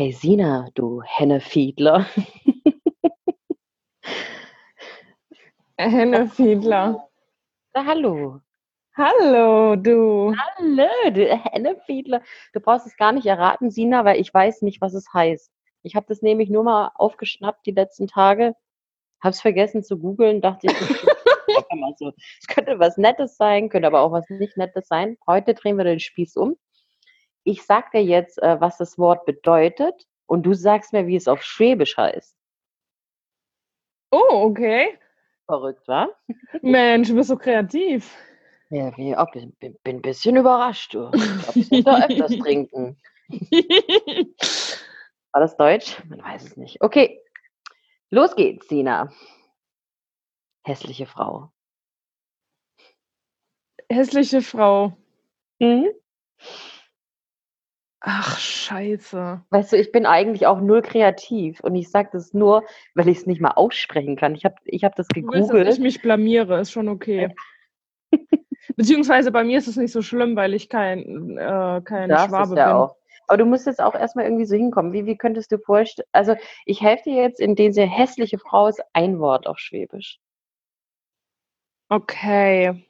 Hey Sina, du Hennefiedler. Hennefiedler. Na, hallo. Hallo, du. Hallo, du Hennefiedler. Du brauchst es gar nicht erraten, Sina, weil ich weiß nicht, was es heißt. Ich habe das nämlich nur mal aufgeschnappt die letzten Tage, habe es vergessen zu googeln, dachte ich. Es könnte was Nettes sein, könnte aber auch was nicht Nettes sein. Heute drehen wir den Spieß um. Ich sag dir jetzt, äh, was das Wort bedeutet und du sagst mir, wie es auf Schwäbisch heißt. Oh, okay. Verrückt, wa? Mensch, du bist so kreativ. Ja, wie auch, bin, bin ein bisschen überrascht, du. Ich glaub, da öfters trinken. War das Deutsch? Man weiß es nicht. Okay, los geht's, Sina. Hässliche Frau. Hässliche Frau. Mhm. Ach, scheiße. Weißt du, ich bin eigentlich auch null kreativ und ich sage das nur, weil ich es nicht mal aussprechen kann. Ich habe ich hab das Du willst, dass ich gegoogelt. mich blamiere, ist schon okay. Beziehungsweise bei mir ist es nicht so schlimm, weil ich kein, äh, kein es Schwabe ja bin. auch. Aber du musst jetzt auch erstmal irgendwie so hinkommen. Wie, wie könntest du vorstellen? Also, ich helfe dir jetzt, indem sie hässliche Frau ist ein Wort auf Schwäbisch. Okay.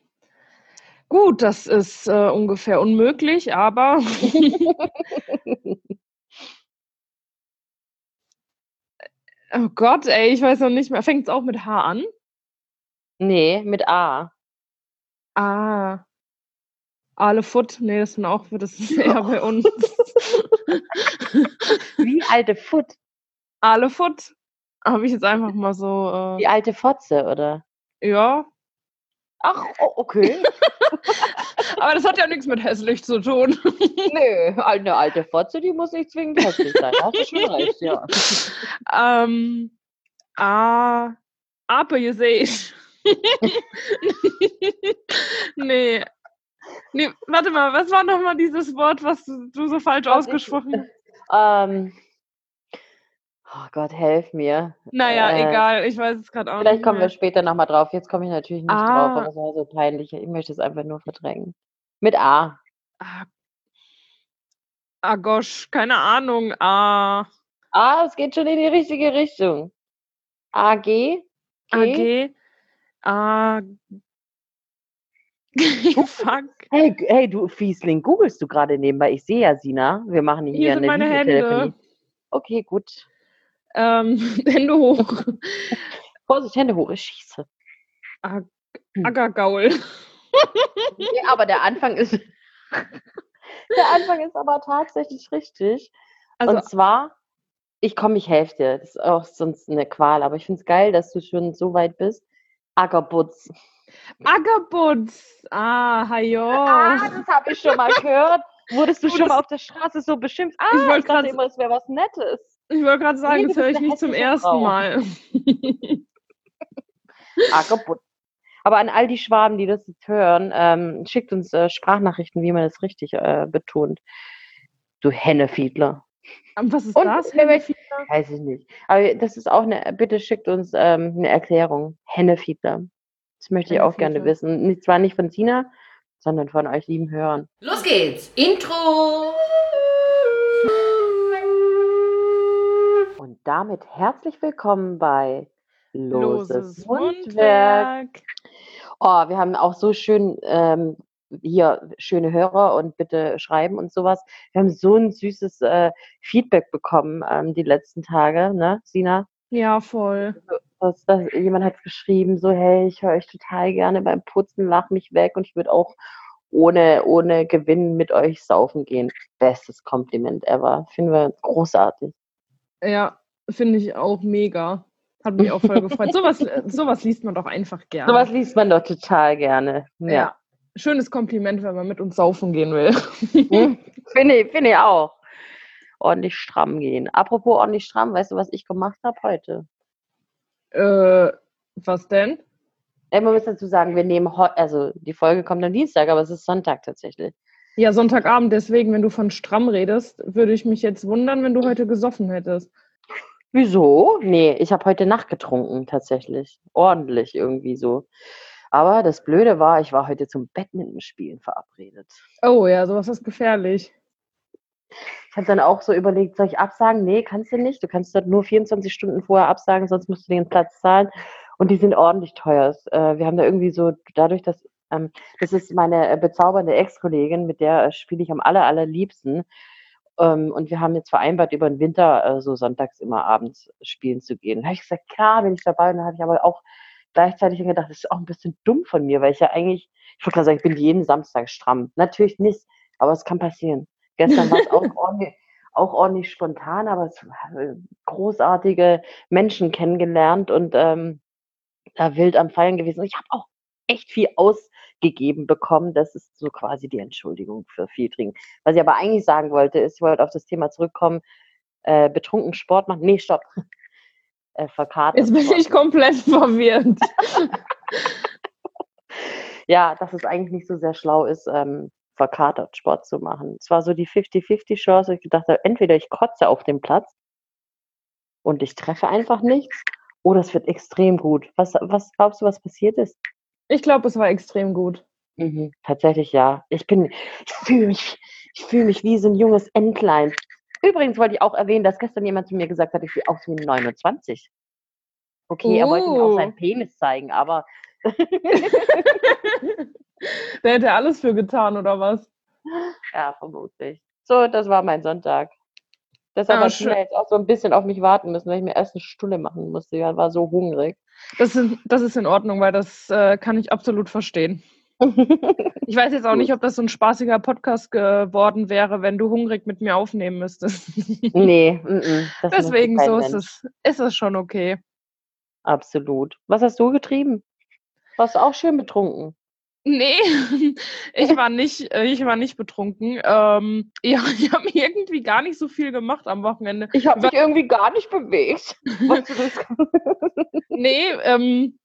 Gut, das ist äh, ungefähr unmöglich, aber oh Gott, ey, ich weiß noch nicht mehr. Fängt es auch mit H an? nee, mit A. Ah. Ale Foot? Nee, das sind auch, das ist eher bei uns. Wie alte Foot. Ale Foot. Habe ich jetzt einfach mal so, Die alte Fotze, oder? äh, ja. Ach, okay. Aber das hat ja nichts mit hässlich zu tun. Nö, eine alte Fotze, die muss nicht zwingend hässlich sein. Hast du schon recht, ja. ähm, ah, Ape gesehen. nee. Nee, warte mal, was war nochmal dieses Wort, was du so falsch ausgesprochen Ähm, oh Gott, helf mir. Naja, Äh, egal, ich weiß es gerade auch Vielleicht nicht kommen wir später nochmal drauf. Jetzt komme ich natürlich nicht drauf, Ah. aber es war so peinlich. Ich möchte es einfach nur verdrängen. Mit A. Ah, ah gosh, keine Ahnung. Ah, Ah, es geht schon in die richtige Richtung. AG? G? AG. Ah. Fuck. Hey, g- hey, du Fiesling, googelst du gerade nebenbei? Ich sehe ja Sina. Wir machen hier, Hier sind eine meine. Hände. Okay, gut. Ähm, Hände hoch. Vorsicht, Hände hoch, ich schieße. Ah, Hm. Ackergaul. Nee, aber der Anfang ist. der Anfang ist aber tatsächlich richtig. Also, Und zwar, ich komme, ich helfe dir. Das ist auch sonst eine Qual, aber ich finde es geil, dass du schon so weit bist. Ackerbutz. Ackerbutz. Ah, hajo. Ah, das habe ich schon mal gehört. Wurdest du Du, schon mal auf der Straße so beschimpft? Ah, Ich ich, dachte grad- immer, es wäre was Nettes. Ich wollte gerade sagen, Nee, das höre ich nicht zum ersten Frau. Mal. Ackerbutz. Aber an all die Schwaben, die das jetzt hören, ähm, schickt uns äh, Sprachnachrichten, wie man das richtig äh, betont. Du Hennefiedler. Ähm, Was ist Und das? Hennefiedler? Weiß ich nicht. Aber das ist auch eine, bitte schickt uns ähm, eine Erklärung. Hennefiedler. Das möchte ich auch gerne wissen. Nicht, zwar nicht von Tina, sondern von euch lieben Hörern. Los geht's. Intro. Damit herzlich willkommen bei Loses, Loses Mundwerk. Mundwerk. Oh, wir haben auch so schön ähm, hier schöne Hörer und bitte schreiben und sowas. Wir haben so ein süßes äh, Feedback bekommen ähm, die letzten Tage, ne, Sina? Ja, voll. dass, dass jemand hat geschrieben, so, hey, ich höre euch total gerne beim Putzen, lach mich weg und ich würde auch ohne, ohne Gewinn mit euch saufen gehen. Bestes Kompliment ever. Finden wir großartig. Ja, finde ich auch mega. Hat mich auch voll gefreut. Sowas, sowas liest man doch einfach gerne. Sowas liest man doch total gerne. Ja. ja. Schönes Kompliment, wenn man mit uns saufen gehen will. Hm? Finde ich, finde ich auch. Ordentlich stramm gehen. Apropos ordentlich stramm, weißt du, was ich gemacht habe heute? äh, was denn? Ey, man muss dazu sagen, wir nehmen heute, also die Folge kommt am Dienstag, aber es ist Sonntag tatsächlich. Ja, Sonntagabend, deswegen, wenn du von stramm redest, würde ich mich jetzt wundern, wenn du heute gesoffen hättest. Wieso? Nee, ich habe heute Nacht getrunken, tatsächlich. Ordentlich irgendwie so. Aber das Blöde war, ich war heute zum Badmintonspielen verabredet. Oh ja, sowas ist gefährlich. ich habe dann auch so überlegt, soll ich absagen? Nee, kannst du nicht. Du kannst dort nur 24 Stunden vorher absagen, sonst musst du den Platz zahlen. Und die sind ordentlich teuer. Äh, wir haben da irgendwie so, dadurch, dass ähm, das ist meine äh, bezaubernde Ex-Kollegin, mit der äh, spiele ich am aller, allerliebsten. Ähm, und wir haben jetzt vereinbart, über den Winter äh, so sonntags immer abends spielen zu gehen. Da habe ich gesagt, klar, bin ich dabei. Und dann habe ich aber auch gleichzeitig gedacht, das ist auch ein bisschen dumm von mir, weil ich ja eigentlich, ich wollte gerade sagen, ich bin jeden Samstag stramm. Natürlich nicht, aber es kann passieren. Gestern war es auch ordentlich, auch ordentlich spontan, aber es war großartige Menschen kennengelernt und ähm, da wild am Feiern gewesen. Und ich habe auch echt viel ausgegeben bekommen. Das ist so quasi die Entschuldigung für viel Trinken. Was ich aber eigentlich sagen wollte, ist, ich wollte auf das Thema zurückkommen, äh, betrunken Sport machen. Nee, stopp. Äh, Jetzt bin ich komplett verwirrt. ja, dass es eigentlich nicht so sehr schlau ist, ähm, verkatert Sport zu machen. Es war so die 50-50-Chance. Ich gedacht habe, entweder ich kotze auf dem Platz und ich treffe einfach nichts, oder es wird extrem gut. Was, was glaubst du, was passiert ist? Ich glaube, es war extrem gut. Mhm, tatsächlich ja. Ich bin, ich fühle mich, ich fühle mich wie so ein junges Entlein. Übrigens wollte ich auch erwähnen, dass gestern jemand zu mir gesagt hat, ich sehe aus wie 29. Okay, uh. er wollte mir auch seinen uh. Penis zeigen, aber. Der hätte alles für getan, oder was? Ja, vermutlich. So, das war mein Sonntag. Deshalb ah, hat Tina jetzt auch so ein bisschen auf mich warten müssen, weil ich mir erst eine Stunde machen musste. Ich war so hungrig. Das ist, das ist in Ordnung, weil das äh, kann ich absolut verstehen. ich weiß jetzt auch nicht, ob das so ein spaßiger Podcast geworden wäre, wenn du hungrig mit mir aufnehmen müsstest. nee, m -m, deswegen so ist es, ist es schon okay. Absolut. Was hast du getrieben? Warst du auch schön betrunken? Nee, ich war nicht, äh, ich war nicht betrunken. Ähm, ja, ich habe irgendwie gar nicht so viel gemacht am Wochenende. Ich habe mich irgendwie gar nicht bewegt. nee, ähm,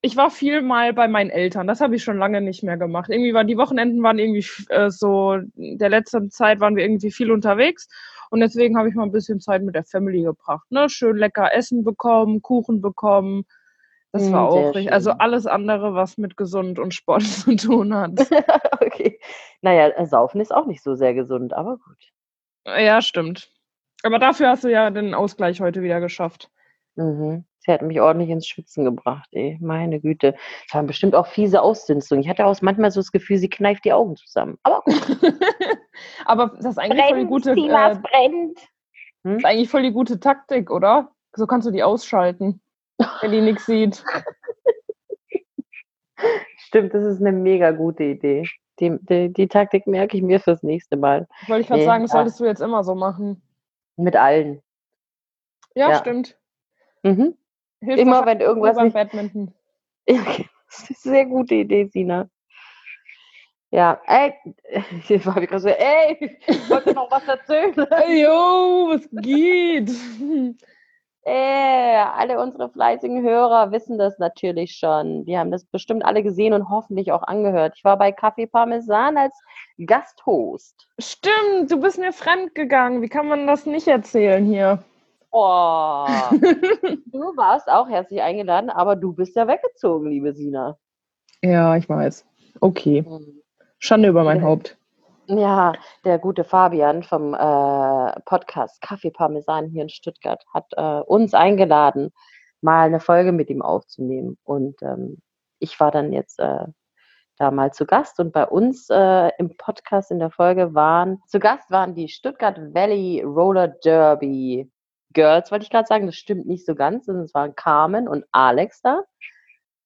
ich war viel mal bei meinen Eltern. Das habe ich schon lange nicht mehr gemacht. Irgendwie waren die Wochenenden waren irgendwie äh, so, der letzten Zeit waren wir irgendwie viel unterwegs. Und deswegen habe ich mal ein bisschen Zeit mit der Family gebracht. Ne? Schön lecker Essen bekommen, Kuchen bekommen, das hm, war auch richtig. Also alles andere, was mit gesund und Sport zu tun hat. okay. Naja, äh, Saufen ist auch nicht so sehr gesund, aber gut. Ja, stimmt. Aber dafür hast du ja den Ausgleich heute wieder geschafft. Mhm. Sie hat mich ordentlich ins Schwitzen gebracht, ey. Meine Güte. Es waren bestimmt auch fiese Ausdünstungen. Ich hatte auch manchmal so das Gefühl, sie kneift die Augen zusammen. Aber gut. Aber das ist eigentlich brennt, voll die gute. Äh, brennt. Hm? ist eigentlich voll die gute Taktik, oder? So kannst du die ausschalten wenn die nichts sieht. Stimmt, das ist eine mega gute Idee. Die, die, die Taktik merke ich mir fürs nächste Mal. Wollte ich gerade nee, sagen, das solltest du jetzt immer so machen. Mit allen. Ja, ja. stimmt. Mhm. immer wenn irgendwas. Beim nicht... Badminton. Ja, das ist eine sehr gute Idee, Sina. Ja, ey, jetzt habe ich gerade so, ey, ich wollte noch was erzählen. Yo, was geht? Äh, alle unsere fleißigen Hörer wissen das natürlich schon. Die haben das bestimmt alle gesehen und hoffentlich auch angehört. Ich war bei Kaffee Parmesan als Gasthost. Stimmt, du bist mir fremd gegangen. Wie kann man das nicht erzählen hier? Oh, du warst auch herzlich eingeladen, aber du bist ja weggezogen, liebe Sina. Ja, ich weiß. Okay. Hm. Schande über mein Haupt. Ja, der gute Fabian vom äh, Podcast Kaffee Parmesan hier in Stuttgart hat äh, uns eingeladen, mal eine Folge mit ihm aufzunehmen. Und ähm, ich war dann jetzt äh, da mal zu Gast und bei uns äh, im Podcast in der Folge waren, zu Gast waren die Stuttgart Valley Roller Derby Girls, wollte ich gerade sagen, das stimmt nicht so ganz, es waren Carmen und Alex da.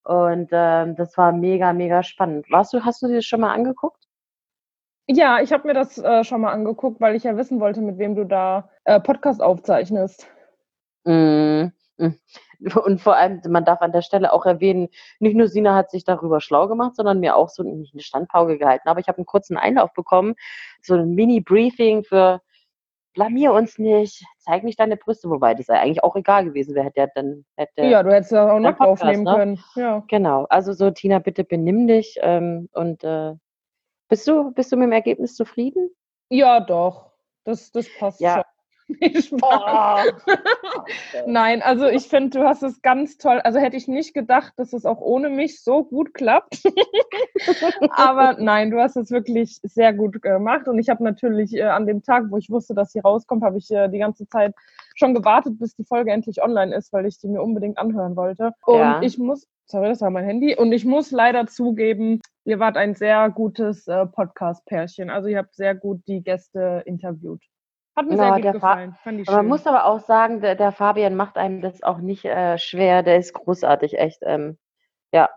Und ähm, das war mega, mega spannend. Warst du, hast du dir das schon mal angeguckt? Ja, ich habe mir das äh, schon mal angeguckt, weil ich ja wissen wollte, mit wem du da äh, Podcast aufzeichnest. Mm, mm. Und vor allem, man darf an der Stelle auch erwähnen, nicht nur Sina hat sich darüber schlau gemacht, sondern mir auch so eine Standpauke gehalten. Aber ich habe einen kurzen Einlauf bekommen, so ein Mini-Briefing für blamier uns nicht, zeig nicht deine Brüste, wobei das eigentlich auch egal gewesen wäre, hätte dann hätte Ja, du hättest ja auch noch aufnehmen ne? können. Ja. Genau. Also so, Tina, bitte benimm dich ähm, und äh, bist du, bist du mit dem Ergebnis zufrieden? Ja, doch. Das, das passt ja. Spaß. Oh. Nein, also ich finde, du hast es ganz toll. Also hätte ich nicht gedacht, dass es auch ohne mich so gut klappt. Aber nein, du hast es wirklich sehr gut gemacht. Und ich habe natürlich äh, an dem Tag, wo ich wusste, dass sie rauskommt, habe ich äh, die ganze Zeit schon gewartet, bis die Folge endlich online ist, weil ich die mir unbedingt anhören wollte. Und Ja. ich muss, sorry, das war mein Handy. Und ich muss leider zugeben, ihr wart ein sehr gutes äh, Podcast-Pärchen. Also ihr habt sehr gut die Gäste interviewt. Hat mir Ja, sehr gut gefallen. Fand ich Aber Man muss aber auch sagen, der, der Fabian macht einem das auch nicht äh, schwer. Der ist großartig, echt. Ähm, ja,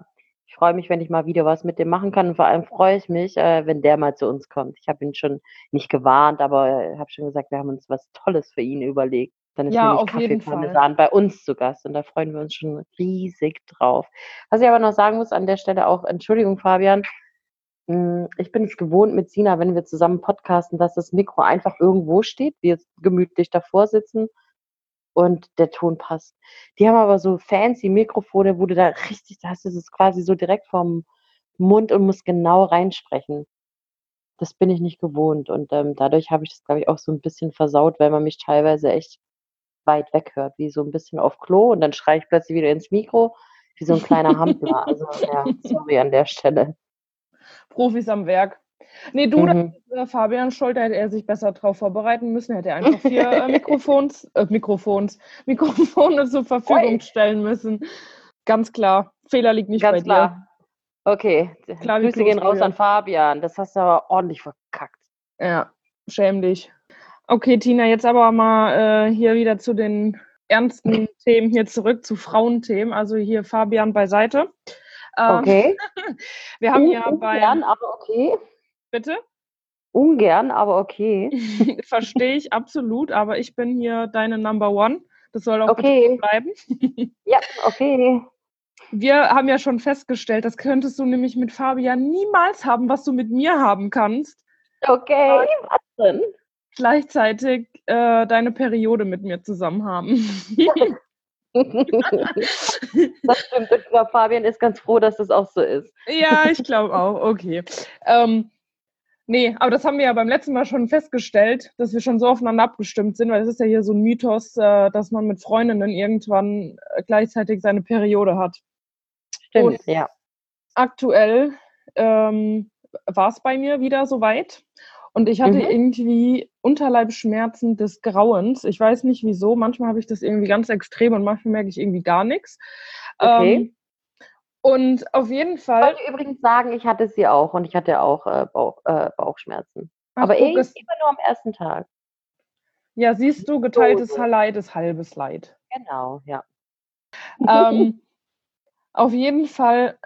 ich freue mich, wenn ich mal wieder was mit dem machen kann. Und vor allem freue ich mich, äh, wenn der mal zu uns kommt. Ich habe ihn schon nicht gewarnt, aber ich habe schon gesagt, wir haben uns was Tolles für ihn überlegt. Dann ist Ja, nämlich auf jeden Kaffee Fall. Parmesan bei uns zu Gast und da freuen wir uns schon riesig drauf. Was ich aber noch sagen muss an der Stelle auch, Entschuldigung, Fabian, mh, ich bin es gewohnt mit Sina, wenn wir zusammen podcasten, dass das Mikro einfach irgendwo steht, wir gemütlich davor sitzen und der Ton passt. Die haben aber so fancy Mikrofone, wo du da richtig, da hast du es quasi so direkt vom Mund und musst genau reinsprechen. Das bin ich nicht gewohnt und ähm, dadurch habe ich das, glaube ich, auch so ein bisschen versaut, weil man mich teilweise echt weit weg hört, wie so ein bisschen auf Klo und dann schreie ich plötzlich wieder ins Mikro, wie so ein kleiner Hampler. Also ja, sorry an der Stelle. Profis am Werk. Nee, du, Mhm. äh, Fabian Scholter, hätte er sich besser darauf vorbereiten müssen, hätte er einfach vier äh, Mikrofons, äh, Mikrofons, Mikrofone zur Verfügung Ui. stellen müssen. Ganz klar, Fehler liegt nicht Ganz bei klar. Okay, Klar Grüße gehen raus an Fabian. Das hast du aber ordentlich verkackt. dir. Ja, schäm dich. Okay, Tina, jetzt aber mal äh, hier wieder zu den ernsten Themen hier zurück, zu Frauenthemen. Also hier Fabian beiseite. Ähm, Okay. Wir haben ja bei. Ungern, aber okay. Bitte? Ungern, aber okay. Verstehe ich absolut, aber ich bin hier deine Number One. Das soll auch Okay. bleiben. Ja, okay. Wir haben ja schon festgestellt, das könntest du nämlich mit Fabian niemals haben, was du mit mir haben kannst. Okay. Was denn? Gleichzeitig äh, deine Periode mit mir zusammen haben. das stimmt. Ich glaube, Fabian ist ganz froh, dass das auch so ist. ja, ich glaube auch. Okay. Ähm, nee, aber das haben wir ja beim letzten Mal schon festgestellt, dass wir schon so aufeinander abgestimmt sind, weil es ist ja hier so ein Mythos, äh, dass man mit Freundinnen irgendwann äh, gleichzeitig seine Periode hat. Stimmt, Und- ja. aktuell ähm, war es bei mir wieder soweit. Und ich hatte Mhm. irgendwie Unterleibsschmerzen des Grauens. Ich weiß nicht wieso. Manchmal habe ich das irgendwie ganz extrem und manchmal merke ich irgendwie gar nichts. Okay. Ähm, und auf jeden Ich Fall. wollte übrigens sagen, ich hatte sie auch und ich hatte auch äh, Bauch, äh, Bauchschmerzen. Ach, Aber guck, immer nur am ersten Tag. ja, siehst du, geteiltes so. Leid ist halbes Leid. Genau, ja. ähm, auf jeden Fall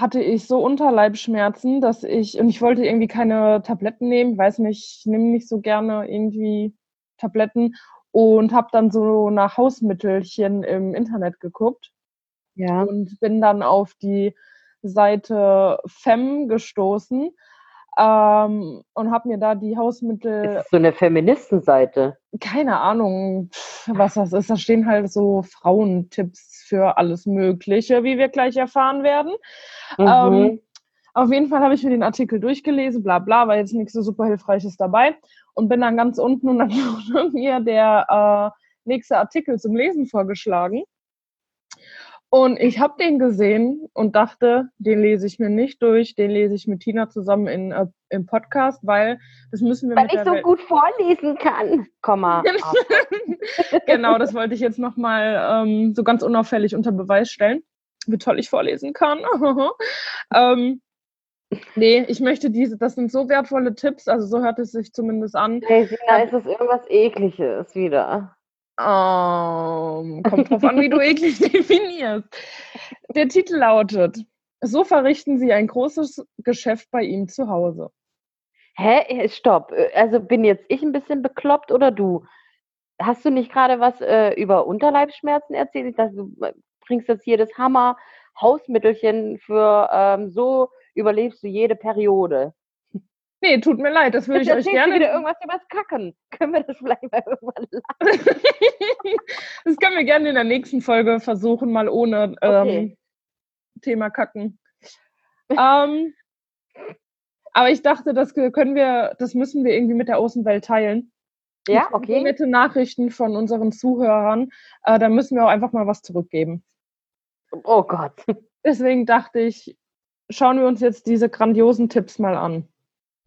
hatte ich so Unterleibsschmerzen, dass ich, und ich wollte irgendwie keine Tabletten nehmen, weiß nicht, ich nehme nicht so gerne irgendwie Tabletten und habe dann so nach Hausmittelchen im Internet geguckt Ja. und bin dann auf die Seite FEM gestoßen ähm, und habe mir da die Hausmittel Das ist so eine Feministenseite. keine Ahnung, was das ist. Da stehen halt so Frauentipps für alles Mögliche, wie wir gleich erfahren werden. Mhm. Ähm, auf jeden Fall habe ich mir den Artikel durchgelesen, bla bla, war jetzt nichts so super Hilfreiches dabei und bin dann ganz unten und dann wurde mir der äh, nächste Artikel zum Lesen vorgeschlagen. Und ich habe den gesehen und dachte, den lese ich mir nicht durch, den lese ich mit Tina zusammen in, äh, im Podcast, weil das müssen wir Weil ich so Welt- gut vorlesen kann. Komma. genau, das wollte ich jetzt nochmal ähm, so ganz unauffällig unter Beweis stellen, wie toll ich vorlesen kann. ähm, nee, ich möchte diese, das sind so wertvolle Tipps, also so hört es sich zumindest an. Hey, Sina, ist das irgendwas Ekliges wieder? Ähm, kommt drauf an, wie du eklig definierst. Der Titel lautet, so verrichten Sie ein großes Geschäft bei ihm zu Hause. Hä? Äh, Stopp. Äh, Also bin jetzt ich ein bisschen bekloppt oder du? Hast du nicht gerade was äh, über Unterleibsschmerzen erzählt? Ich dachte, du äh, bringst jetzt hier das Hammer Hausmittelchen für ähm, so überlebst du jede Periode. Nee, tut mir leid, das würde ich euch gerne. wieder irgendwas übers Kacken. Können wir das vielleicht mal irgendwann lassen? das können wir gerne in der nächsten Folge versuchen, mal ohne ähm, Okay. Thema Kacken. ähm, aber ich dachte, das können wir, das müssen wir irgendwie mit der Außenwelt teilen. Ja, okay. nette Nachrichten von unseren Zuhörern. Äh, da müssen wir auch einfach mal was zurückgeben. Oh Gott. Deswegen dachte ich, schauen wir uns jetzt diese grandiosen Tipps mal an.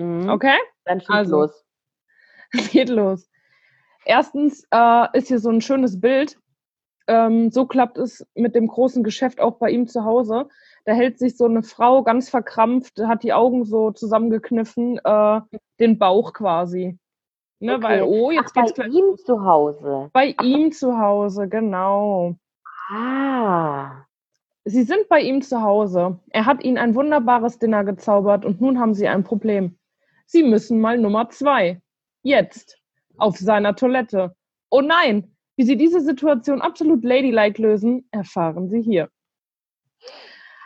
Mhm. Okay? Dann schieß Also. los. Es geht los. Erstens äh, ist hier so ein schönes Bild. Ähm, so klappt es mit dem großen Geschäft auch bei ihm zu Hause. Da hält sich so eine Frau ganz verkrampft, hat die Augen so zusammengekniffen, äh, den Bauch quasi. Ne, Okay. Weil, oh, Ach, jetzt bei geht's gleich ihm zu Hause. bei ihm zu Hause, genau. Ah. Sie sind bei ihm zu Hause. Er hat ihnen ein wunderbares Dinner gezaubert und nun haben sie ein Problem. Sie müssen mal Nummer zwei. Jetzt. Auf seiner Toilette. Oh nein! Wie sie diese Situation absolut ladylike lösen, erfahren Sie hier.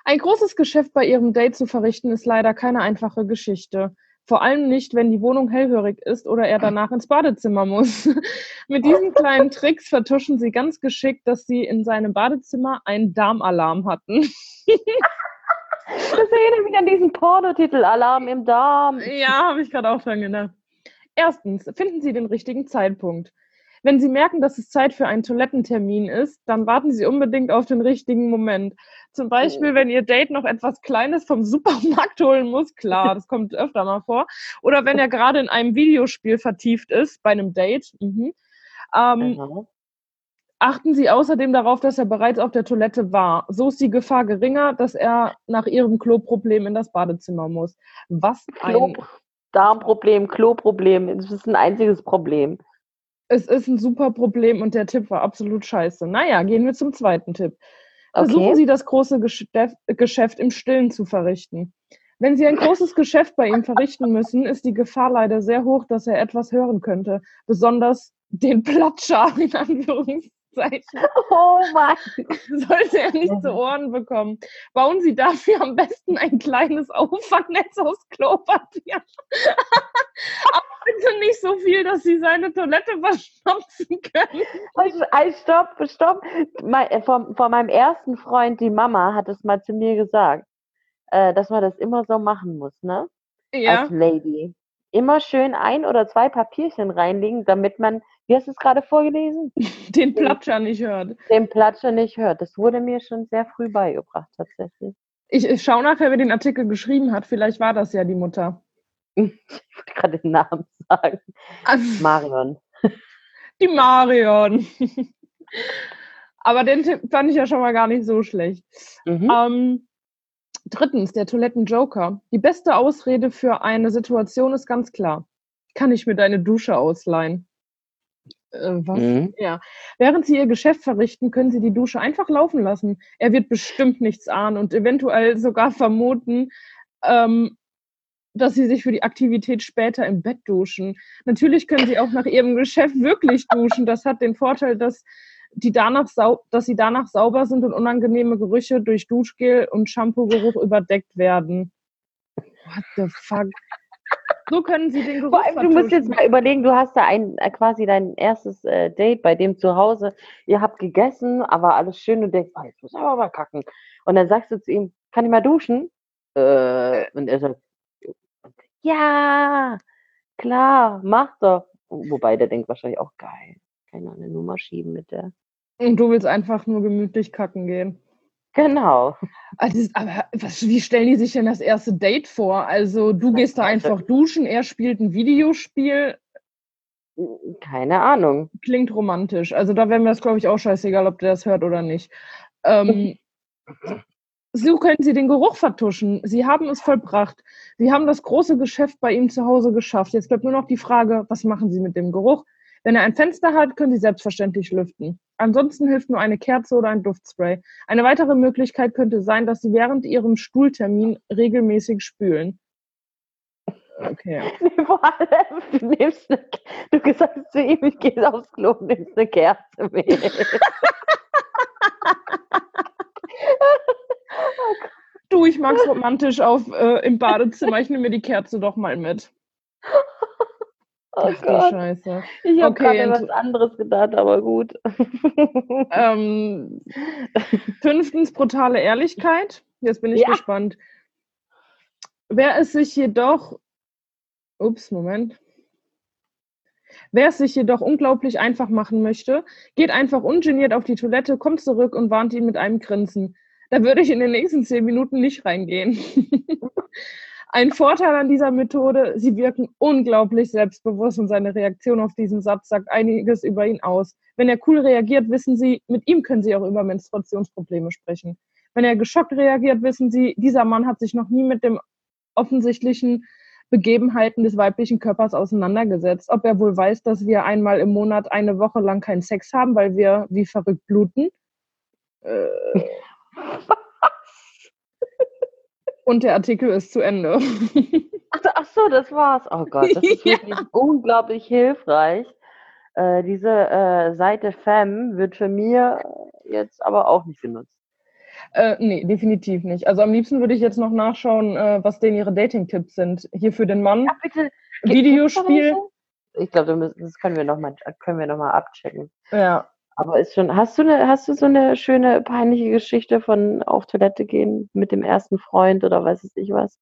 Ein großes Geschäft bei Ihrem Date zu verrichten, ist leider keine einfache Geschichte. Vor allem nicht, wenn die Wohnung hellhörig ist oder er danach ins Badezimmer muss. Mit diesen kleinen Tricks vertuschen sie ganz geschickt, dass sie in seinem Badezimmer einen Darmalarm hatten. Das erinnert mich an diesen Pornotitel Alarm im Darm. Ja, habe ich gerade auch dran gedacht. Erstens, finden Sie den richtigen Zeitpunkt. Wenn Sie merken, dass es Zeit für einen Toilettentermin ist, dann warten Sie unbedingt auf den richtigen Moment. Zum Beispiel, wenn Ihr Date noch etwas Kleines vom Supermarkt holen muss, klar, das kommt öfter mal vor. Oder wenn er gerade in einem Videospiel vertieft ist, bei einem Date. Mhm. Ähm, Aha. Achten Sie außerdem darauf, dass er bereits auf der Toilette war. So ist die Gefahr geringer, dass er nach Ihrem Kloproblem in das Badezimmer muss. Was Klo ein Darmproblem, Kloproblem. Das ist ein einziges Problem. Es ist ein super Problem und der Tipp war absolut scheiße. Naja, gehen wir zum zweiten Tipp. Versuchen Okay. Sie das große Geschäft, Geschäft im Stillen zu verrichten. Wenn Sie ein großes Geschäft bei ihm verrichten müssen, ist die Gefahr leider sehr hoch, dass er etwas hören könnte. Besonders den Platscher, in Anführungszeichen, Oh Mann. sollte er nicht zu Ohren bekommen. Bauen Sie dafür am besten ein kleines Auffangnetz aus Klopapier. Aber bitte nicht so viel, dass Sie seine Toilette verstopfen können. Also, stopp, stopp. Äh, von, von meinem ersten Freund, die Mama, hat es mal zu mir gesagt, äh, dass man das immer so machen muss, ne? Ja. Als Lady. Immer schön ein oder zwei Papierchen reinlegen, damit man, wie hast du es gerade vorgelesen, den Platscher nicht hört. den Platscher nicht hört. Das wurde mir schon sehr früh beigebracht, tatsächlich. Ich, ich schaue nachher, wer den Artikel geschrieben hat. Vielleicht war das ja die Mutter. Ich wollte gerade den Namen sagen. Marion. Die Marion. Aber den Tipp fand ich ja schon mal gar nicht so schlecht. Mhm. Ähm, drittens, der Toilettenjoker. Die beste Ausrede für eine Situation ist ganz klar. Kann ich mir deine Dusche ausleihen? Äh, was? Mhm. Ja. Während Sie Ihr Geschäft verrichten, können Sie die Dusche einfach laufen lassen. Er wird bestimmt nichts ahnen und eventuell sogar vermuten, ähm, dass Sie sich für die Aktivität später im Bett duschen. Natürlich können Sie auch nach Ihrem Geschäft wirklich duschen. Das hat den Vorteil, dass, die danach dass Sie danach sauber sind und unangenehme Gerüche durch Duschgel und Shampoo-Geruch überdeckt werden. What the fuck? So können Sie den Geruch Vor allem, du musst jetzt mal überlegen, du hast da ein, äh, quasi dein erstes äh, Date bei dem zu Hause. Ihr habt gegessen, aber alles schön und denkst, oh, jetzt muss ich aber mal kacken. Und dann sagst du zu ihm, kann ich mal duschen? Äh, und er sagt, ja, klar, mach doch. Wobei der denkt wahrscheinlich auch geil. Kann ich noch eine Nummer schieben mit der. Und du willst einfach nur gemütlich kacken gehen. Genau. Also, aber was, wie stellen die sich denn das erste Date vor? Also du gehst da einfach duschen, er spielt ein Videospiel, Keine Ahnung. klingt romantisch. Also da wäre mir das, glaube ich, auch scheißegal, ob der das hört oder nicht. Ähm, so können Sie den Geruch vertuschen. Sie haben es vollbracht. Sie haben das große Geschäft bei ihm zu Hause geschafft. Jetzt bleibt nur noch die Frage, was machen Sie mit dem Geruch? Wenn er ein Fenster hat, können Sie selbstverständlich lüften. Ansonsten hilft nur eine Kerze oder ein Duftspray. Eine weitere Möglichkeit könnte sein, dass Sie während Ihrem Stuhltermin regelmäßig spülen. Okay. Nee, vor allem, du nimmst eine, du sagst zu ihm, ich gehe aufs Klo und nimmst eine Kerze mit. Du, ich mag's romantisch auf äh, im Badezimmer. Ich nehme mir die Kerze doch mal mit. Oh Ach Gott. Scheiße. Ich habe Okay, gerade was anderes gedacht, aber gut. Ähm, fünftens, brutale Ehrlichkeit. Jetzt bin ich Ja. gespannt. Wer es sich jedoch, ups, Moment. Wer es sich jedoch unglaublich einfach machen möchte, geht einfach ungeniert auf die Toilette, kommt zurück und warnt ihn mit einem Grinsen. Da würde ich in den nächsten zehn Minuten nicht reingehen. Ein Vorteil an dieser Methode, sie wirken unglaublich selbstbewusst und seine Reaktion auf diesen Satz sagt einiges über ihn aus. Wenn er cool reagiert, wissen Sie, mit ihm können Sie auch über Menstruationsprobleme sprechen. Wenn er geschockt reagiert, wissen Sie, dieser Mann hat sich noch nie mit dem offensichtlichen Begebenheiten des weiblichen Körpers auseinandergesetzt. Ob er wohl weiß, dass wir einmal im Monat eine Woche lang keinen Sex haben, weil wir wie verrückt bluten. Äh. Und der Artikel ist zu Ende. Ach, ach so, das war's. Oh Gott, das ist wirklich ja. unglaublich hilfreich. Äh, diese äh, Seite Fem wird für mir jetzt aber auch nicht genutzt. Äh, nee, definitiv nicht. Also am liebsten würde ich jetzt noch nachschauen, äh, was denn ihre Dating-Tipps sind. Hier für den Mann. Ja, bitte. Videospiel. Ich glaube, das können wir nochmal noch abchecken. Ja. Aber ist schon, hast du eine, hast du so eine schöne, peinliche Geschichte von auf Toilette gehen mit dem ersten Freund oder weiß es nicht was?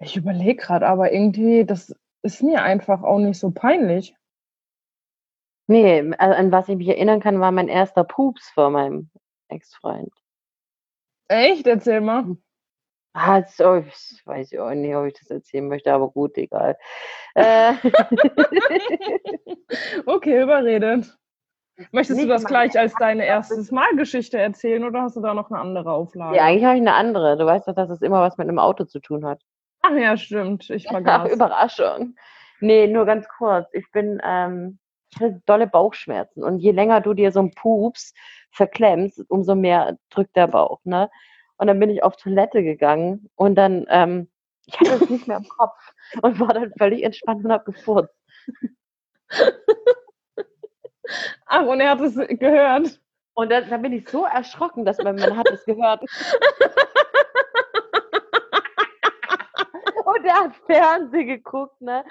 Ich überlege gerade, aber irgendwie, das ist mir einfach auch nicht so peinlich. Nee, an was ich mich erinnern kann, war mein erster Pups vor meinem Ex-Freund. Echt? Erzähl mal. Hm. Ah, ich weiß ich auch nicht, ob ich das erzählen möchte, aber gut, egal. Äh. okay, überredet. Möchtest nicht du das gleich als deine erstes Mal-Geschichte erzählen oder hast du da noch eine andere Auflage? Ja, eigentlich habe ich eine andere. Du weißt doch, dass es immer was mit einem Auto zu tun hat. Ach ja, stimmt. Ich vergaß. Überraschung. Nee, nur ganz kurz. Ich bin, ähm, ich hatte dolle Bauchschmerzen und je länger du dir so einen Pups verklemmst, umso mehr drückt der Bauch, ne? Und dann bin ich auf Toilette gegangen und dann, ähm, ich hatte es nicht mehr im Kopf und war dann völlig entspannt und habe gefurzt. Ach, und er hat es gehört. Und dann bin ich so erschrocken, dass mein Mann hat es gehört. und er hat Fernsehen geguckt, ne?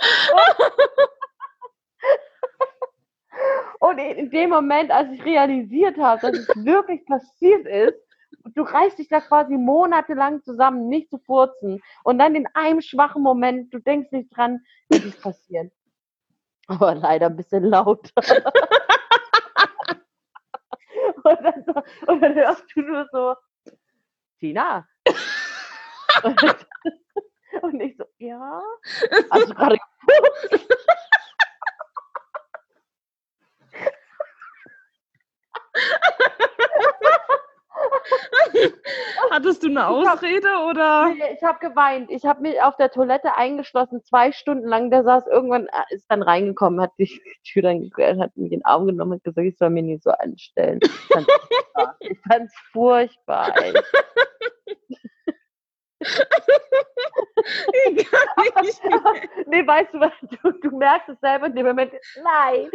Und in dem Moment, als ich realisiert habe, dass es wirklich passiert ist, du reißt dich da quasi monatelang zusammen, nicht zu furzen. Und dann in einem schwachen Moment, du denkst nicht dran, wie es passiert. Aber leider ein bisschen lauter. und, dann und dann hörst du nur so, Tina. und, und ich so, ja. Du gerade? Hattest du eine Ausrede hab, oder? Nee, ich habe geweint. Ich habe mich auf der Toilette eingeschlossen, zwei Stunden lang. Der saß irgendwann, äh, ist dann reingekommen, hat die Tür dann gequält, hat mich in den Arm genommen und gesagt, ich soll mich nicht so anstellen. Ich fand es furchtbar. Ey. nee, weißt du was? Du, du, merkst es selber in dem Moment, nein.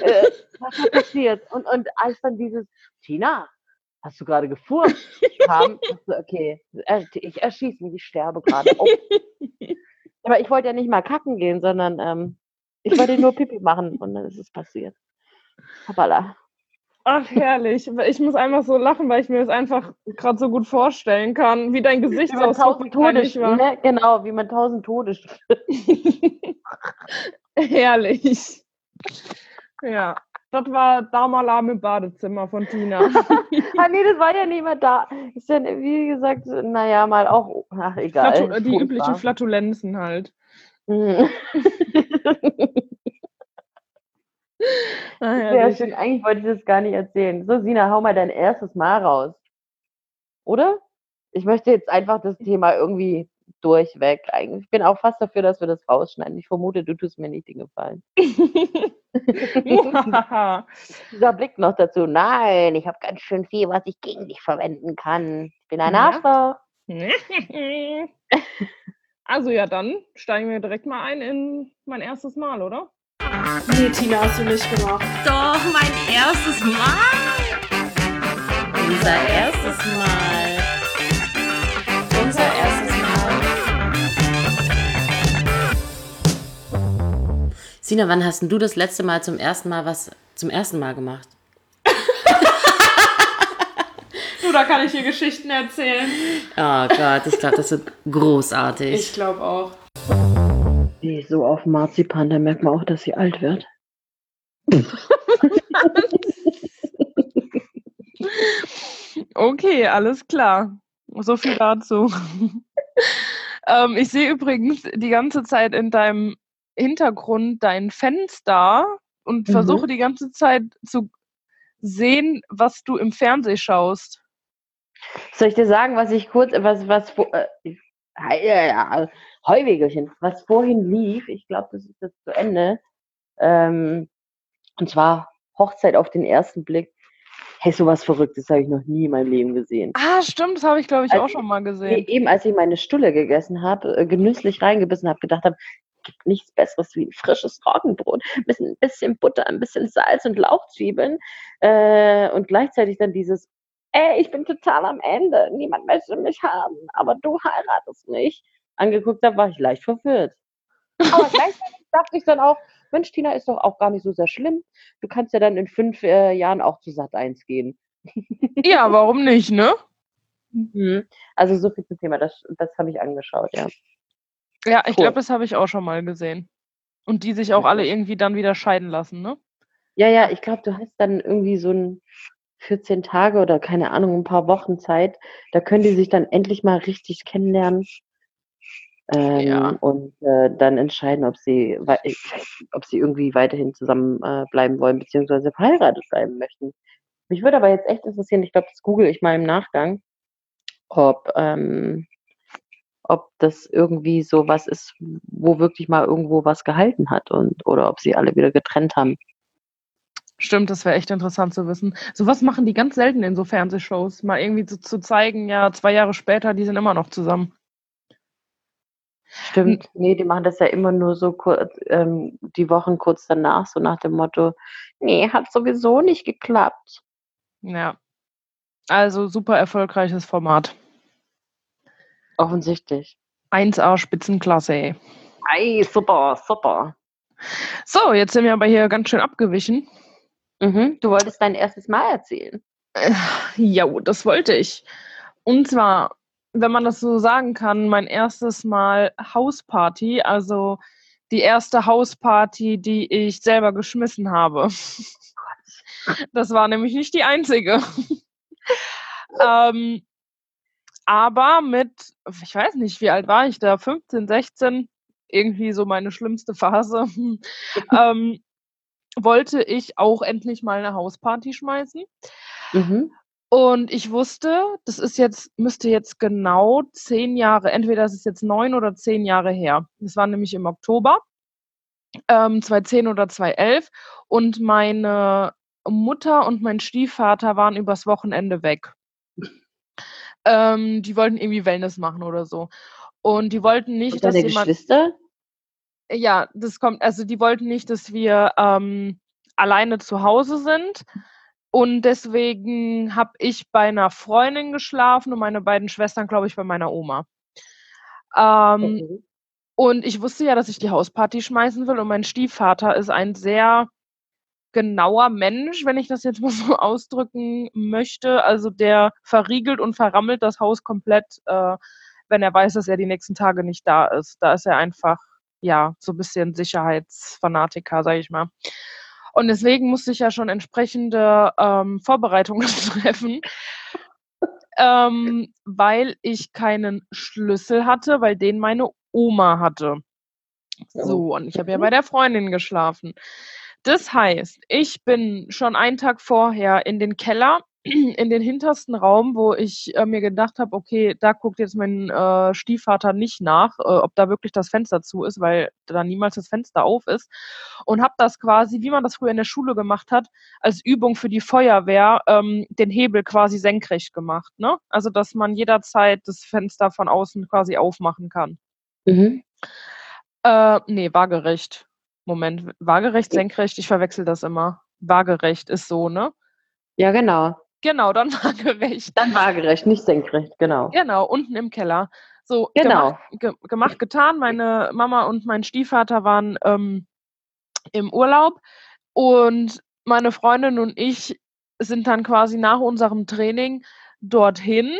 Äh, was ist passiert? Und, und als dann dieses, Tina, hast du gerade gefurzt? kam, du, okay, ich erschieße mich, ich sterbe gerade. Oh. Aber ich wollte ja nicht mal kacken gehen, sondern ähm, ich wollte nur Pipi machen und dann ist es passiert. Hoppala. Ach, herrlich. Ich muss einfach so lachen, weil ich mir das einfach gerade so gut vorstellen kann, wie dein Gesichtsausdruck Todes, war. Ne? Genau, wie man tausend Todes. herrlich. Ja, das war Damalam im Badezimmer von Tina. ah, nee, das war ja nicht mehr da. Ist ja, wie gesagt, naja, mal auch, ach, egal. Flatu die üblichen Flatulenzen halt. Mhm. Ah, Sehr schön. Eigentlich wollte ich das gar nicht erzählen. So, Sina, hau mal dein erstes Mal raus. Oder? Ich möchte jetzt einfach das Thema irgendwie durchweg. Eigentlich. Ich bin auch fast dafür, dass wir das rausschneiden. Ich vermute, du tust mir nicht den Gefallen. Dieser Blick noch dazu. Nein, ich habe ganz schön viel, was ich gegen dich verwenden kann. Ich bin ein Arschloch. also ja, dann steigen wir direkt mal ein in mein erstes Mal, oder? Nee, Tina, hast du nicht gemacht. Doch, mein erstes Mal. Unser erstes Mal. Unser Sina, wann hast du das letzte Mal zum ersten Mal was zum ersten Mal gemacht? du, da kann ich dir Geschichten erzählen. Oh Gott, ich glaube, das wird großartig. Ich glaube auch. Die so auf Marzipan, da merkt man auch, dass sie alt wird. Okay, alles klar. So viel dazu. ähm, ich sehe übrigens die ganze Zeit in deinem Hintergrund dein Fenster und Mhm. versuche die ganze Zeit zu sehen, was du im Fernsehen schaust. Soll ich dir sagen, was ich kurz, was, was, äh, ja, ja, ja, Heuwegelchen, was vorhin lief, ich glaube, das ist jetzt zu Ende, ähm, und zwar Hochzeit auf den ersten Blick. Hey, sowas Verrücktes habe ich noch nie in meinem Leben gesehen. Ah, stimmt, das habe ich, glaube ich, Also, auch schon mal Nee, gesehen. eben als ich meine Stulle gegessen habe, äh, genüsslich reingebissen habe, gedacht habe, gibt nichts Besseres wie ein frisches Roggenbrot, mit ein bisschen Butter, ein bisschen Salz und Lauchzwiebeln äh, und gleichzeitig dann dieses, ey, ich bin total am Ende, niemand möchte mich haben, aber du heiratest mich, angeguckt habe, war ich leicht verwirrt. Aber gleichzeitig dachte ich dann auch, Mensch, Tina, ist doch auch gar nicht so sehr schlimm. Du kannst ja dann in fünf äh, Jahren auch zu Sat 1 gehen. Ja, warum nicht, ne? Mhm. Also so viel zum Thema, das, das habe ich angeschaut, ja. Ja, ich Cool. glaube, das habe ich auch schon mal gesehen. Und die sich auch alle irgendwie dann wieder scheiden lassen, ne? Ja, ja, ich glaube, du hast dann irgendwie so ein 14 Tage oder keine Ahnung, ein paar Wochen Zeit. Da können die sich dann endlich mal richtig kennenlernen. Ähm, Ja. Und äh, dann entscheiden, ob sie, äh, ob sie irgendwie weiterhin zusammen äh, bleiben wollen, beziehungsweise verheiratet bleiben möchten. Mich würde aber jetzt echt interessieren, ich glaube, das google ich mal im Nachgang, ob, ähm, ob das irgendwie so was ist, wo wirklich mal irgendwo was gehalten hat und oder ob sie alle wieder getrennt haben. Stimmt, das wäre echt interessant zu wissen. So was machen die ganz selten in so Fernsehshows. Mal irgendwie so zu zeigen, ja, zwei Jahre später, die sind immer noch zusammen. Stimmt, nee, die machen das ja immer nur so kurz, ähm, die Wochen kurz danach, so nach dem Motto, nee, hat sowieso nicht geklappt. Ja. Also super erfolgreiches Format. Offensichtlich. 1A Spitzenklasse. Ei, super, super. So, jetzt sind wir aber hier ganz schön abgewichen. Mhm, du wolltest dein erstes Mal erzählen. Äh, Ja, das wollte ich. Und zwar, wenn man das so sagen kann, mein erstes Mal Hausparty, also die erste Hausparty, die ich selber geschmissen habe. Das war nämlich nicht die einzige. ähm, aber mit, ich weiß nicht, wie alt war ich da? 15, 16, irgendwie so meine schlimmste Phase. ähm, wollte ich auch endlich mal eine Hausparty schmeißen. Mhm. Und ich wusste, das ist jetzt, müsste jetzt genau zehn Jahre, entweder ist es jetzt neun oder zehn Jahre her. Das war nämlich im Oktober, ähm, 2010 oder 2011. Und meine Mutter und mein Stiefvater waren übers Wochenende weg. Ähm, die wollten irgendwie Wellness machen oder so. Und die wollten nicht, dass deine jemand. Geschwister? Ja, das kommt, also die wollten nicht, dass wir ähm, alleine zu Hause sind. Und deswegen habe ich bei einer Freundin geschlafen und meine beiden Schwestern, glaube ich, bei meiner Oma. Ähm, Mhm. und ich wusste ja, dass ich die Hausparty schmeißen will. Und mein Stiefvater ist ein sehr genauer Mensch, wenn ich das jetzt mal so ausdrücken möchte. Also der verriegelt und verrammelt das Haus komplett, äh, wenn er weiß, dass er die nächsten Tage nicht da ist. Da ist er einfach, ja, so ein bisschen Sicherheitsfanatiker, sage ich mal. Und deswegen musste ich ja schon entsprechende ähm, Vorbereitungen treffen, ähm, weil ich keinen Schlüssel hatte, weil den meine Oma hatte. So, und ich habe ja bei der Freundin geschlafen. Das heißt, ich bin schon einen Tag vorher in den Keller, in den hintersten Raum, wo ich äh, mir gedacht habe, okay, da guckt jetzt mein äh, Stiefvater nicht nach, äh, ob da wirklich das Fenster zu ist, weil da niemals das Fenster auf ist. Und habe das quasi, wie man das früher in der Schule gemacht hat, als Übung für die Feuerwehr ähm, den Hebel quasi senkrecht gemacht. Ne? Also, dass man jederzeit das Fenster von außen quasi aufmachen kann. Mhm. Äh, nee, waagerecht. Moment, waagerecht, senkrecht, ich verwechsel das immer. Waagerecht ist so, ne? Ja, genau. Genau, dann waagerecht. Dann waagerecht, nicht senkrecht, genau. Genau, unten im Keller. So, Genau. gemacht, ge gemacht, getan. Meine Mama und mein Stiefvater waren ähm, im Urlaub und meine Freundin und ich sind dann quasi nach unserem Training dorthin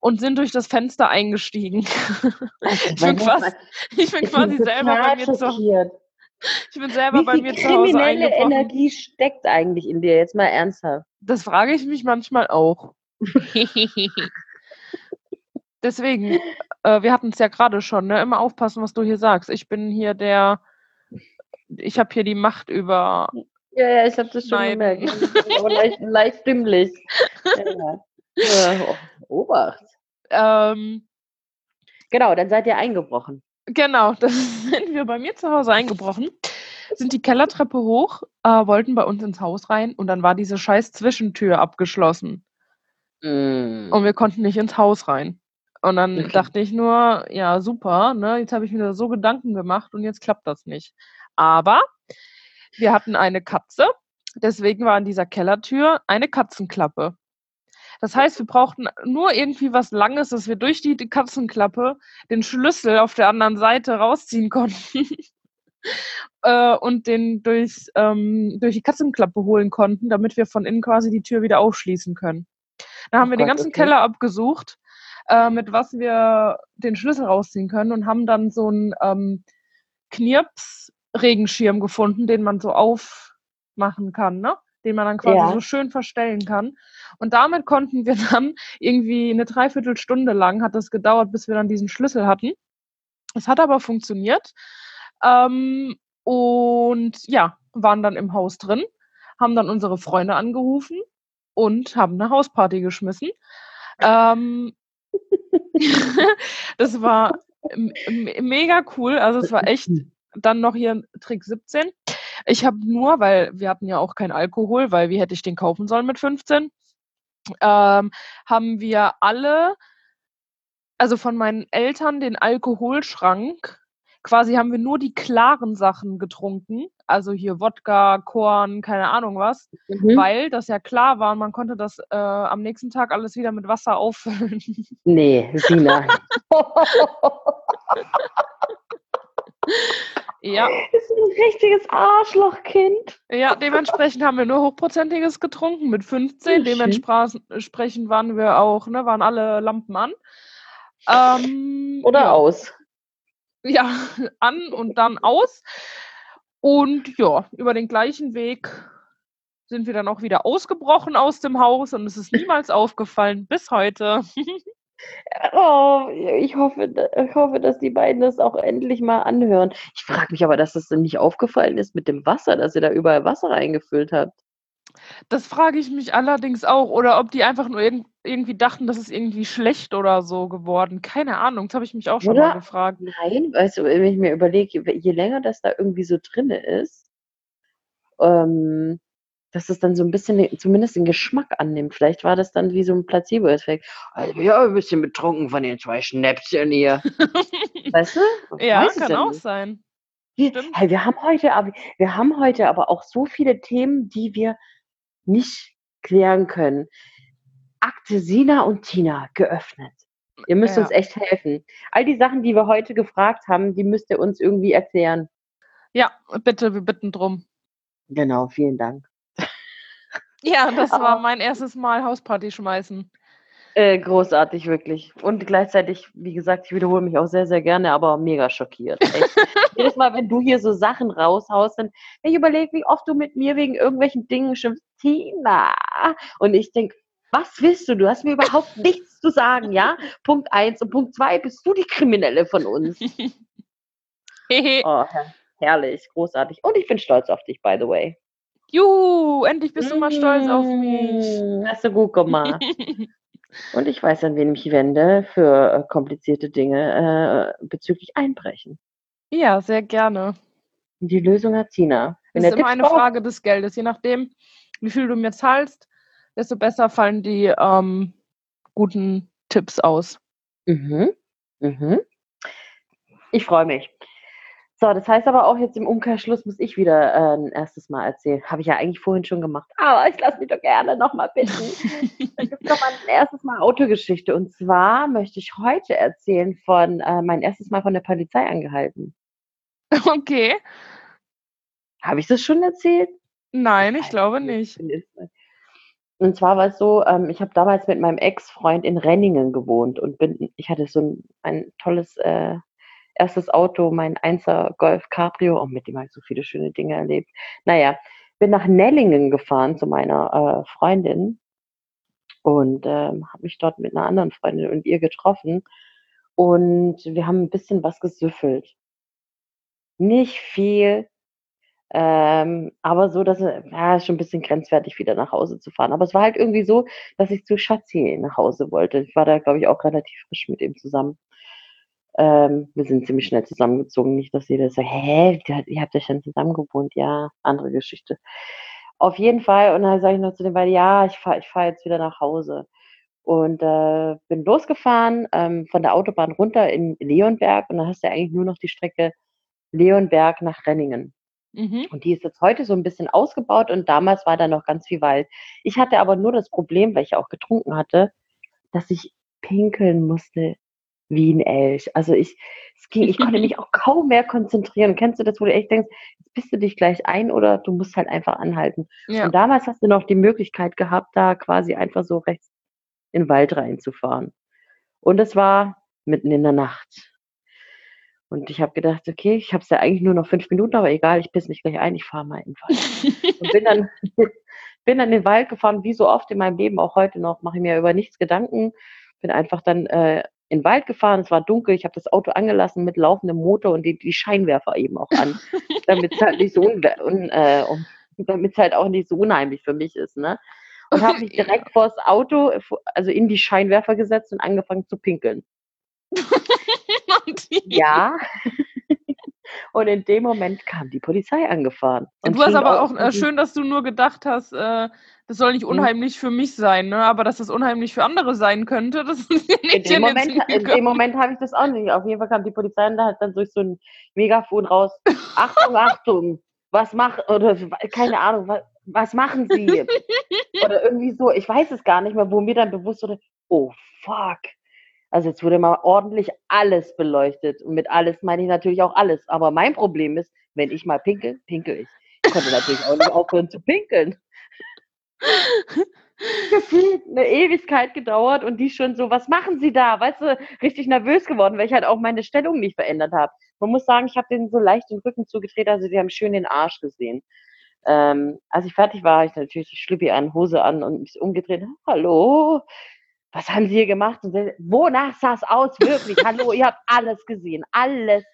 und sind durch das Fenster eingestiegen. Ich bin, quasi, ich bin quasi selber bei mir zu. Ich bin selber Wie bei viel mir zu Hause kriminelle. Energie steckt eigentlich in dir? Jetzt mal ernsthaft. Das frage ich mich manchmal auch. Deswegen, äh, wir hatten es ja gerade schon, ne? immer aufpassen, was du hier sagst. Ich bin hier der, ich habe hier die Macht über. Ja, ja, ich habe das schon Nein. gemerkt. Aber leicht, leicht stimmlich. Ja. Ja, oh, Obacht. Ähm, Genau, dann seid ihr eingebrochen. Genau, das sind wir bei mir zu Hause eingebrochen, sind die Kellertreppe hoch, äh, wollten bei uns ins Haus rein und dann war diese scheiß Zwischentür abgeschlossen Mm. und wir konnten nicht ins Haus rein. Und dann Okay. dachte ich nur, ja, super, ne? Jetzt habe ich mir da so Gedanken gemacht und jetzt klappt das nicht. Aber wir hatten eine Katze, deswegen war an dieser Kellertür eine Katzenklappe. Das heißt, wir brauchten nur irgendwie was Langes, dass wir durch die Katzenklappe den Schlüssel auf der anderen Seite rausziehen konnten äh, und den durchs, ähm, durch die Katzenklappe holen konnten, damit wir von innen quasi die Tür wieder aufschließen können. Dann haben Oh wir den ganzen. Keller abgesucht, äh, mit was wir den Schlüssel rausziehen können und haben dann so einen ähm, Knirps-Regenschirm gefunden, den man so aufmachen kann, ne? den man dann quasi Ja. so schön verstellen kann. Und damit konnten wir dann irgendwie eine Dreiviertelstunde lang hat das gedauert, bis wir dann diesen Schlüssel hatten. Es hat aber funktioniert. Ähm, und ja, waren dann im Haus drin, haben dann unsere Freunde angerufen und haben eine Hausparty geschmissen. Ähm, das war mega cool. Also es war echt dann noch hier Trick 17. Ich habe nur, weil wir hatten ja auch keinen Alkohol, weil wie hätte ich den kaufen sollen mit 15, ähm, haben wir alle, also von meinen Eltern, den Alkoholschrank, quasi haben wir nur die klaren Sachen getrunken, also hier Wodka, Korn, keine Ahnung was, Mhm. weil das ja klar war und man konnte das äh, am nächsten Tag alles wieder mit Wasser auffüllen. Nee, Sina. ja, Das ist ein richtiges Arschlochkind. ja, dementsprechend haben wir nur Hochprozentiges getrunken mit 15. Schön. Dementsprechend waren wir auch, ne, waren alle Lampen an. Ähm, Oder ja. aus. ja, an und dann aus. Und ja, über den gleichen Weg sind wir dann auch wieder ausgebrochen aus dem Haus und es ist niemals aufgefallen bis heute. Oh, ich hoffe, ich hoffe, dass die beiden das auch endlich mal anhören. Ich frage mich aber, dass das denn nicht aufgefallen ist mit dem Wasser, dass ihr da überall Wasser reingefüllt habt. Das frage ich mich allerdings auch. Oder ob die einfach nur irg irgendwie dachten, das ist irgendwie schlecht oder so geworden. Keine Ahnung, das habe ich mich auch schon mal Oder? gefragt. Nein, weißt du, wenn ich mir überlege, je, länger das da irgendwie so drinne ist, ähm, dass es dann so ein bisschen, zumindest den Geschmack annimmt. Vielleicht war das dann wie so ein Placebo-Effekt. Also, ja, ein bisschen betrunken von den zwei Schnäpschen hier. Weißt du? Ich Ja, weiß kann auch nicht. sein. Wir, hey, wir haben heute, aber wir haben heute aber auch so viele Themen, die wir nicht klären können. Akte Sina und Tina geöffnet. Ihr müsst Ja. uns echt helfen. All die Sachen, die wir heute gefragt haben, die müsst ihr uns irgendwie erklären. Ja, bitte, wir bitten drum. Genau, vielen Dank. Ja, das war mein erstes Mal Hausparty schmeißen. Äh, großartig, wirklich. Und gleichzeitig, wie gesagt, ich wiederhole mich auch sehr, sehr gerne, aber mega schockiert. Jedes Mal, wenn du hier so Sachen raushaust, dann ich überlege, wie oft du mit mir wegen irgendwelchen Dingen schimpfst. Tina. Und ich denke, was willst du? Du hast mir überhaupt nichts zu sagen, ja? Punkt eins und Punkt zwei, bist du die Kriminelle von uns. Oh, her herrlich, großartig. Und ich bin stolz auf dich, by the way. Juhu, endlich bist du mal stolz auf mich. Mm, Hast du gut gemacht. Und ich weiß, an wen ich mich wende für äh, komplizierte Dinge äh, bezüglich Einbrechen. ja, sehr gerne. Die Lösung hat Tina. Das Wenn ist immer eine braucht- Frage des Geldes. Je nachdem, wie viel du mir zahlst, desto besser fallen die ähm, guten Tipps aus. Mhm. Mhm. Ich freue mich. So, das heißt aber auch jetzt im Umkehrschluss muss ich wieder äh, ein erstes Mal erzählen. Habe ich ja eigentlich vorhin schon gemacht. Aber ich lasse mich doch gerne nochmal bitten. Dann gibt es noch mal ein erstes Mal Autogeschichte. Und zwar möchte ich heute erzählen von äh, mein erstes Mal von der Polizei angehalten. Okay. Habe ich das schon erzählt? Nein, ich glaube nicht. nicht. Und zwar war es so, ähm, ich habe damals mit meinem Ex-Freund in Renningen gewohnt und bin, ich hatte so ein, ein tolles äh, erstes Auto, mein 1er Golf Cabrio, und mit dem habe ich so viele schöne Dinge erlebt. Naja, bin nach Nellingen gefahren zu meiner äh, Freundin und ähm, habe mich dort mit einer anderen Freundin und ihr getroffen und wir haben ein bisschen was gesüffelt. Nicht viel, ähm, aber so, dass es ja, schon ein bisschen grenzwertig wieder nach Hause zu fahren. Aber es war halt irgendwie so, dass ich zu Schatzi nach Hause wollte. Ich war da, glaube ich, auch relativ frisch mit ihm zusammen. Ähm, wir sind ziemlich schnell zusammengezogen. Nicht, dass jeder sagt, hä, ihr habt ja schon zusammen gewohnt. Ja, andere Geschichte. Auf jeden Fall. Und dann sage ich noch zu den beiden, ja, ich fahre ich fahr jetzt wieder nach Hause. Und äh, bin losgefahren ähm, von der Autobahn runter in Leonberg. Und dann hast du ja eigentlich nur noch die Strecke Leonberg nach Renningen. Mhm. Und die ist jetzt heute so ein bisschen ausgebaut und damals war da noch ganz viel Wald. Ich hatte aber nur das Problem, weil ich auch getrunken hatte, dass ich pinkeln musste wie ein Elch. Also ich, ging, ich konnte mich auch kaum mehr konzentrieren. Kennst du das, wo du echt denkst, jetzt bist du dich gleich ein oder du musst halt einfach anhalten. Ja. Und damals hast du noch die Möglichkeit gehabt, da quasi einfach so rechts in den Wald reinzufahren. Und es war mitten in der Nacht. Und ich habe gedacht, okay, ich habe es ja eigentlich nur noch fünf Minuten, aber egal, ich piss mich gleich ein, ich fahre mal in den Wald. Und bin dann, bin dann in den Wald gefahren, wie so oft in meinem Leben, auch heute noch, mache ich mir über nichts Gedanken. Bin einfach dann äh, in den Wald gefahren, es war dunkel, ich habe das Auto angelassen mit laufendem Motor und die, die Scheinwerfer eben auch an, damit es halt nicht so un, äh, damit halt auch nicht so unheimlich für mich ist, ne? Und habe mich direkt vors Auto, also in die Scheinwerfer gesetzt und angefangen zu pinkeln. Ja. Und in dem Moment kam die Polizei angefahren. Und du hast aber auch äh, schön, dass du nur gedacht hast, äh, das soll nicht Mhm. unheimlich für mich sein, ne? aber dass das unheimlich für andere sein könnte, das ist In nicht dem in den Moment, in dem. Moment habe ich das auch nicht. Auf jeden Fall kam die Polizei und da hat dann durch so ein Megafon raus: Achtung, Achtung, was macht, oder keine Ahnung, was, was machen Sie? oder irgendwie so, ich weiß es gar nicht mehr, wo mir dann bewusst wurde: Oh, fuck. Also jetzt wurde mal ordentlich alles beleuchtet. Und mit alles meine ich natürlich auch alles. Aber mein Problem ist, wenn ich mal pinkel, pinkel ich. Ich konnte natürlich auch nicht aufhören zu pinkeln. Gefühlt eine Ewigkeit gedauert und die schon so, was machen Sie da? Weißt du, richtig nervös geworden, weil ich halt auch meine Stellung nicht verändert habe. Man muss sagen, ich habe denen so leicht den Rücken zugedreht, also die haben schön den Arsch gesehen. Ähm, als ich fertig war, habe ich natürlich die Schlüppi an, Hose an und mich umgedreht. Hallo, was haben Sie hier gemacht? Und sie, wonach sah es aus? Wirklich, hallo, ihr habt alles gesehen, alles.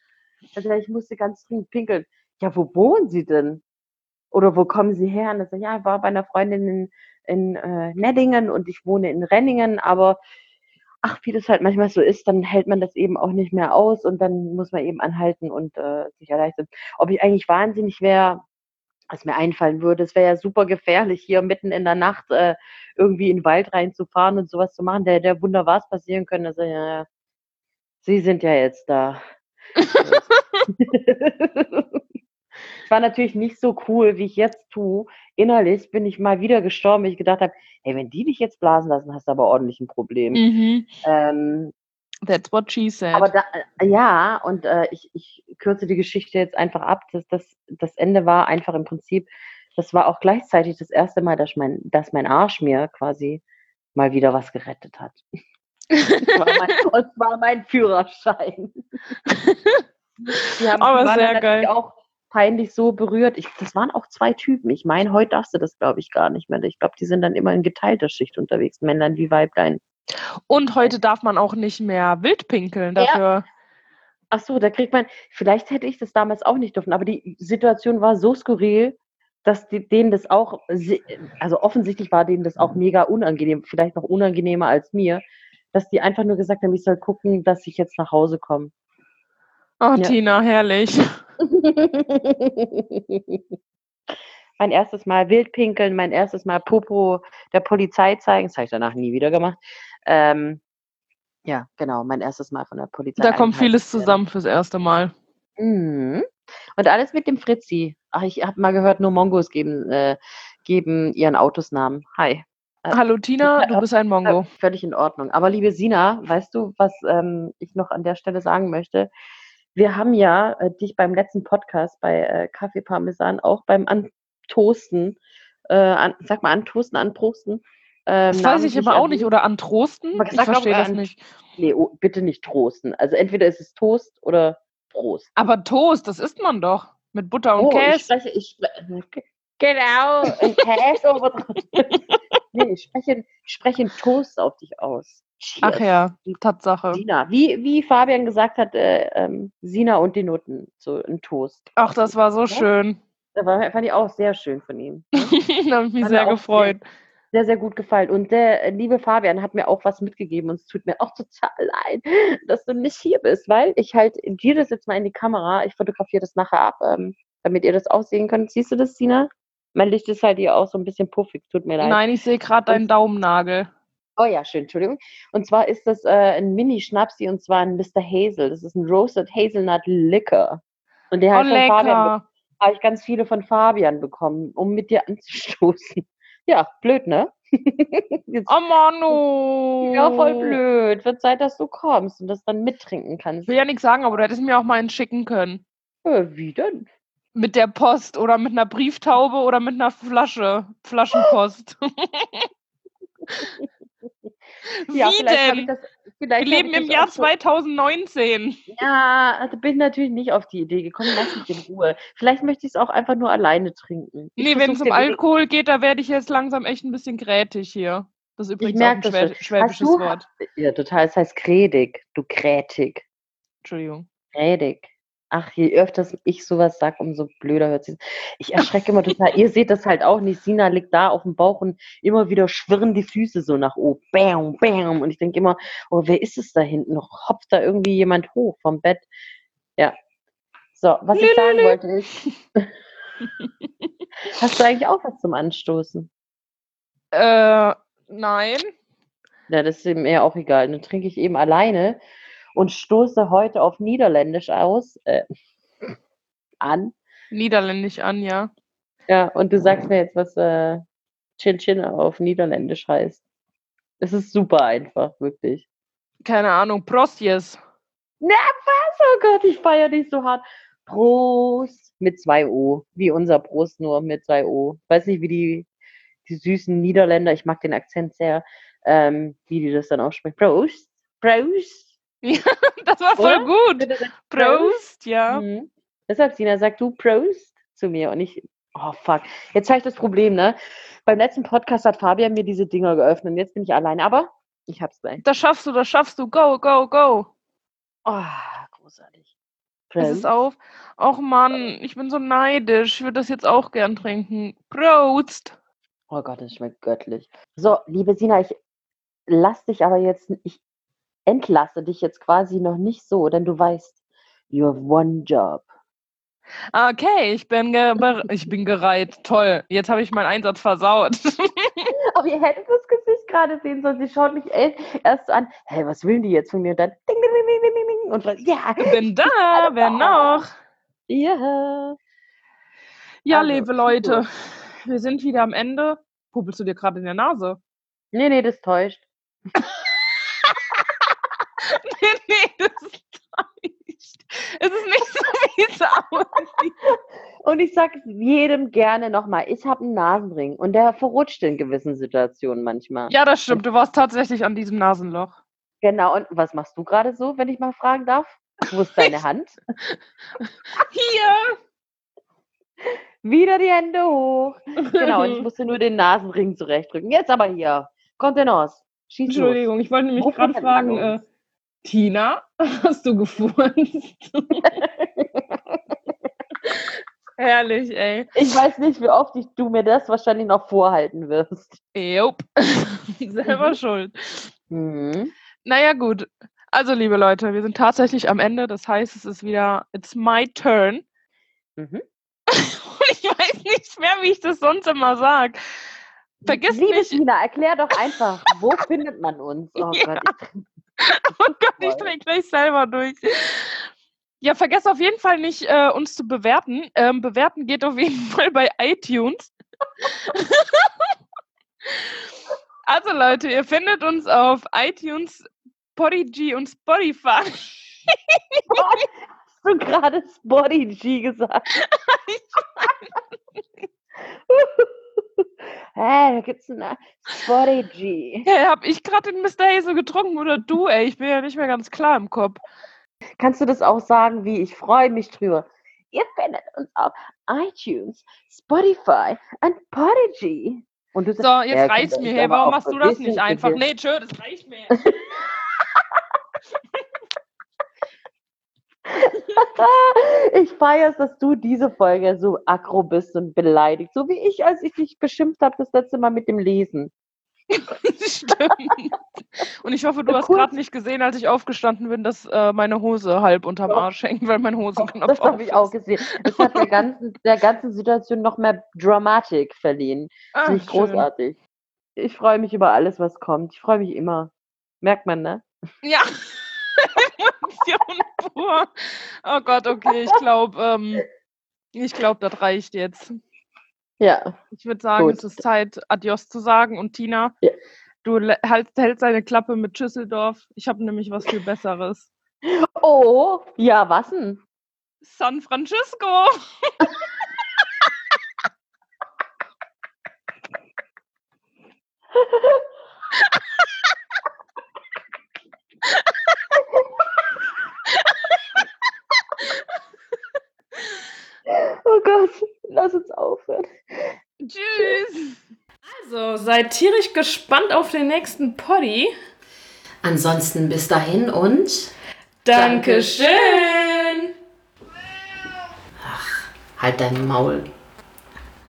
Also ich musste ganz dringend pinkeln. Ja, wo wohnen Sie denn? Oder wo kommen Sie her? Und ich so, ja, ich war bei einer Freundin in, in äh, Neddingen und ich wohne in Renningen, aber ach, wie das halt manchmal so ist, dann hält man das eben auch nicht mehr aus und dann muss man eben anhalten und äh, sich erleichtern. Ob ich eigentlich wahnsinnig wäre, was mir einfallen würde, es wäre ja super gefährlich, hier mitten in der Nacht äh, irgendwie in den Wald reinzufahren und sowas zu machen. Der, der Wunder was passieren können. Also, ja, ja, Sie sind ja jetzt da. war natürlich nicht so cool, wie ich jetzt tue. Innerlich bin ich mal wieder gestorben, weil ich gedacht habe, hey, wenn die dich jetzt blasen lassen, hast du aber ordentlich ein Problem. Mhm. Ähm, That's what she said. aber da, äh, ja, und äh, ich, ich kürze die Geschichte jetzt einfach ab. Das, das, das Ende war einfach im Prinzip, das war auch gleichzeitig das erste Mal, dass mein, dass mein Arsch mir quasi mal wieder was gerettet hat. Und zwar mein, und zwar mein Führerschein. Die haben, Aber sehr geil. auch peinlich so berührt. Ich, das waren auch zwei Typen. Ich meine, heute darfst du das, glaube ich, gar nicht mehr. Ich glaube, die sind dann immer in geteilter Schicht unterwegs. Männlein wie Weiblein. Und heute darf man auch nicht mehr wild pinkeln Ja. dafür. Ach so, da kriegt man, vielleicht hätte ich das damals auch nicht dürfen, aber die Situation war so skurril, dass die, denen das auch, also offensichtlich war denen das auch mega unangenehm, vielleicht noch unangenehmer als mir, dass die einfach nur gesagt haben, ich soll gucken, dass ich jetzt nach Hause komme. Oh, Ja. Tina, herrlich. mein erstes Mal Wildpinkeln, mein erstes Mal Popo der Polizei zeigen, das habe ich danach nie wieder gemacht. Ähm, ja, genau, mein erstes Mal von der Polizei. Da kommt vieles zusammen fürs erste Mal. Mhm. Und alles mit dem Fritzi. Ach, ich habe mal gehört, nur Mongos geben, äh, geben ihren Autos Namen. Hi. Äh, Hallo Tina, du bist ein Mongo. Äh, Völlig in Ordnung. Aber liebe Sina, weißt du, was ähm, ich noch an der Stelle sagen möchte? Wir haben ja äh, dich beim letzten Podcast bei äh, Kaffee Parmesan auch beim Antoasten, äh, an, sag mal Antoasten, Anprosten, Ähm, Das weiß ich aber auch nicht. Oder an Trosten? Aber Ich verstehe das an- nicht. Nee, oh, bitte nicht trosten. Also entweder ist es Toast oder Prost. Aber Toast, das isst man doch. Mit Butter und oh, ich Käse. spreche, ich spreche, genau, ein Käse oben drauf. Nee, ich spreche, ich spreche Toast auf dich aus. Ach Cheers. ja, Tatsache. Sina, wie, wie Fabian gesagt hat, äh, ähm, Sina und die Nutten, so ein Toast. Ach, das war so schön. Das war, fand ich auch sehr schön von ihm. da habe ich mich Hat sehr gefreut. Sehr, sehr gut gefallen. Und der äh, liebe Fabian hat mir auch was mitgegeben und es tut mir auch total leid, dass du nicht hier bist, weil ich halt dir das jetzt mal in die Kamera, ich fotografiere das nachher ab, ähm, damit ihr das auch sehen könnt. Siehst du das, Sina? Mein Licht ist halt hier auch so ein bisschen puffig, tut mir leid. Nein, ich sehe gerade deinen Daumennagel. Oh ja, schön, Entschuldigung. Und zwar ist das äh, ein Mini-Schnapsi und zwar ein Mr. Hazel. Das ist ein Roasted Hazelnut Liquor. Und der Oh, hat von Fabian lecker. habe ich ganz viele von Fabian bekommen, um mit dir anzustoßen. Ja, blöd, ne? Jetzt, Oh, Manu. ja, voll blöd. Wird Zeit, dass du kommst und das dann mittrinken Ich kannst. will ja nichts sagen, aber du hättest mir auch mal einen schicken können. Äh, wie denn? Mit der Post oder mit einer Brieftaube oder mit einer Flasche. Flaschenpost. Wie Ja, ich denn? das. Wir leben im Jahr auch so- 2019. Ja, da bin ich natürlich nicht auf die Idee gekommen. Lass mich in Ruhe. Vielleicht möchte ich es auch einfach nur alleine trinken. Ich Nee, wenn es um Alkohol geht, da werde ich jetzt langsam echt ein bisschen grätig hier. Das ist übrigens auch ein schwä schwäbisches du- Wort. Ja, total. Es heißt krädig. Du krätig. Entschuldigung. Krädig. Ach, je öfters ich sowas sage, umso blöder hört sich. Ich erschrecke immer total. Ihr seht das halt auch nicht. Sina liegt da auf dem Bauch und immer wieder schwirren die Füße so nach oben. Bam, bam. Und ich denke immer, oh, wer ist es da hinten? Noch hopft da irgendwie jemand hoch vom Bett. Ja. So, was ich sagen wollte ist. Hast du eigentlich auch was zum Anstoßen? Äh, nein. Ja, das ist mir auch egal. Dann trinke ich eben alleine und stoße heute auf Niederländisch aus. Äh, an. Niederländisch an, ja. Ja, und du sagst mir jetzt, was äh, Chin Chin auf Niederländisch heißt. Es ist super einfach, wirklich. Keine Ahnung. Prostjes. Na, was? Oh Gott, ich feiere dich so hart. Prost mit zwei O. Wie unser Prost, nur mit zwei O. Weiß nicht, wie die, die süßen Niederländer, ich mag den Akzent sehr, ähm, wie die das dann aussprechen. Prost. Prost. Das war voll Oder? gut. Prost, ja. Mhm. Deshalb, Sina, sag du Prost zu mir und ich, oh fuck. Jetzt habe ich das Problem, ne? Beim letzten Podcast hat Fabian mir diese Dinger geöffnet und jetzt bin ich alleine, aber ich hab's gleich. Das schaffst du, das schaffst du. Go, go, go. Oh, großartig. Es ist auf. Och Mann, ich bin so neidisch. Ich würde das jetzt auch gern trinken. Prost. Oh Gott, das schmeckt göttlich. So, liebe Sina, ich lass dich aber jetzt, ich entlasse dich jetzt quasi noch nicht so, denn du weißt, you have one job. Okay, ich bin, ich bin gereiht. Toll. Jetzt habe ich meinen Einsatz versaut. Aber ihr hättet das Gesicht gerade sehen sollen. Sie schaut mich erst so an, hey, was will die jetzt von mir? Und dann ding, ding, ding, ding, ding. Und was, ja, bin da. Wer noch? ja. Ja, Also, liebe Leute, wir sind wieder am Ende. Puppelst du dir gerade in der Nase? Nee, nee, das täuscht. nee, nee, das täuscht. Es ist nicht so, wie es aussieht. Und ich sage jedem gerne nochmal, ich habe einen Nasenring und der verrutscht in gewissen Situationen manchmal. Ja, das stimmt. Du warst tatsächlich an diesem Nasenloch. Genau, und was machst du gerade so, wenn ich mal fragen darf? Wo ist deine Hand? Hier. Wieder die Hände hoch. Genau, und ich musste nur den Nasenring zurechtdrücken. Jetzt aber hier. Kontenance. Schieß los. Entschuldigung, ich wollte nämlich gerade fragen, äh. Tina, hast du gefurzt? Herrlich, ey. Ich weiß nicht, wie oft ich, du mir das wahrscheinlich noch vorhalten wirst. Jupp. Selber Mhm. schuld. Mhm. Naja, gut. Also, liebe Leute, wir sind tatsächlich am Ende. Das heißt, es ist wieder, it's my turn. Mhm. Und ich weiß nicht mehr, wie ich das sonst immer sage. Vergiss Liebe nicht, Tina, erklär doch einfach, wo findet man uns? Oh Ja. Gott, ich, Oh Gott, ich drehe gleich selber durch. Ja, vergesst auf jeden Fall nicht, äh, uns zu bewerten. Ähm, bewerten geht auf jeden Fall bei iTunes. also Leute, ihr findet uns auf iTunes, Podigy und Spotify. hast du gerade Spotty G gesagt? Hä, da gibt's eine Spotify. Hey, hab ich gerade den Mr. Hazel getrunken oder du, ey? Ich bin ja nicht mehr ganz klar im Kopf. Kannst du das auch sagen, wie ich freue mich drüber? Ihr findet uns auf iTunes, Spotify und Podigy. Und du So, sagst, jetzt ja, reicht's mir. Hey, warum machst du das nicht einfach? Nee, tschö, das reicht mir. Ich feiere es, dass du diese Folge so aggro bist und beleidigt. So wie ich, als ich dich beschimpft habe das letzte Mal mit dem Lesen. Stimmt. Und ich hoffe, du hast gerade nicht gesehen, als ich aufgestanden bin, dass äh, meine Hose halb unterm. Arsch hängt, weil mein Hosenknopf Das habe ich auch gesehen. Das hat der ganzen, der ganzen Situation noch mehr Dramatik verliehen. Ah, Finde ich schön. großartig. Ich freue mich über alles, was kommt. Ich freue mich immer. Merkt man, ne? Ja. Emotion pur. Oh Gott, okay, ich glaube, ähm, ich glaube, das reicht jetzt. Ja. Ich würde sagen, Gut. es ist Zeit, Adios zu sagen. Und Tina, Ja. du halt, hältst deine Klappe mit Schüsseldorf. Ich habe nämlich was viel Besseres. Oh, ja, was denn? San Francisco. Gott, lass uns aufhören. Tschüss. Also, seid tierisch gespannt auf den nächsten Poddy. Ansonsten bis dahin und Dankeschön. halt dein Maul.